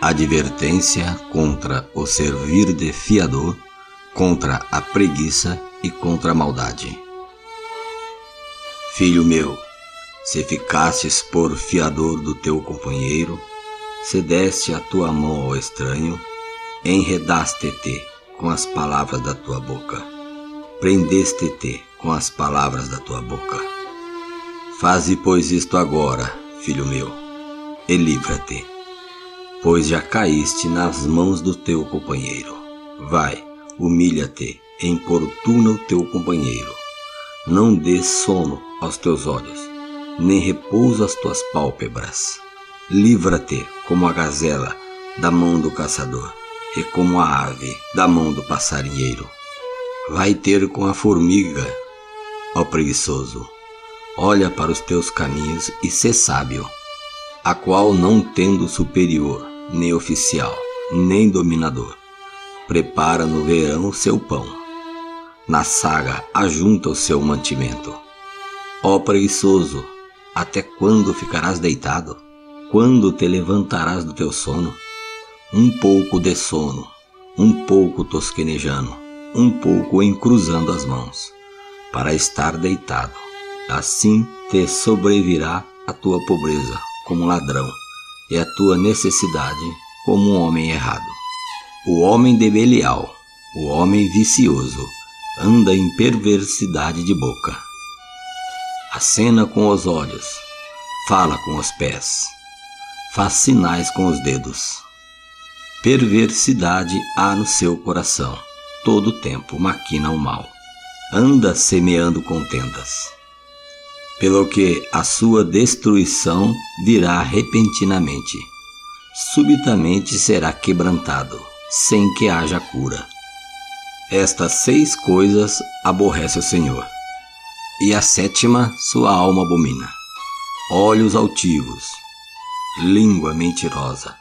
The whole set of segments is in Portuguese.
Advertência contra o servir de fiador, contra a preguiça e contra a maldade. Filho meu, se ficastes por fiador do teu companheiro, se deste a tua mão ao estranho, enredaste-te com as palavras da tua boca, prendeste-te com as palavras da tua boca. Faze, pois, isto agora, filho meu, e livra-te pois já caíste nas mãos do teu companheiro. Vai, humilha-te, importuna o teu companheiro. Não dês sono aos teus olhos, nem repouso às tuas pálpebras. Livra-te como a gazela da mão do caçador, e como a ave da mão do passarinheiro. Vai ter com a formiga, ó preguiçoso. Olha para os teus caminhos e sê sábio, a qual não tendo superior, nem oficial, nem dominador. Prepara no verão o seu pão. Na saga ajunta o seu mantimento. Ó preguiçoso, até quando ficarás deitado? Quando te levantarás do teu sono? Um pouco de sono, um pouco tosquenejando, um pouco encruzando as mãos, para estar deitado. Assim te sobrevirá a tua pobreza como ladrão e a tua necessidade como um homem errado. O homem de Belial, o homem vicioso, anda em perversidade de boca. Acena com os olhos, fala com os pés, faz sinais com os dedos. Perversidade há no seu coração, todo o tempo maquina o mal. Anda semeando contendas pelo que a sua destruição virá repentinamente. Subitamente será quebrantado, sem que haja cura. Estas seis coisas aborrece o Senhor, e a sétima sua alma abomina: olhos altivos, língua mentirosa,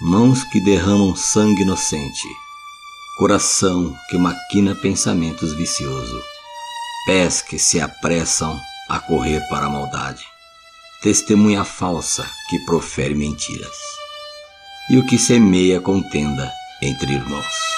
mãos que derramam sangue inocente, coração que maquina pensamentos viciosos, pés que se apressam a correr para a maldade, testemunha falsa que profere mentiras, e o que semeia contenda entre irmãos.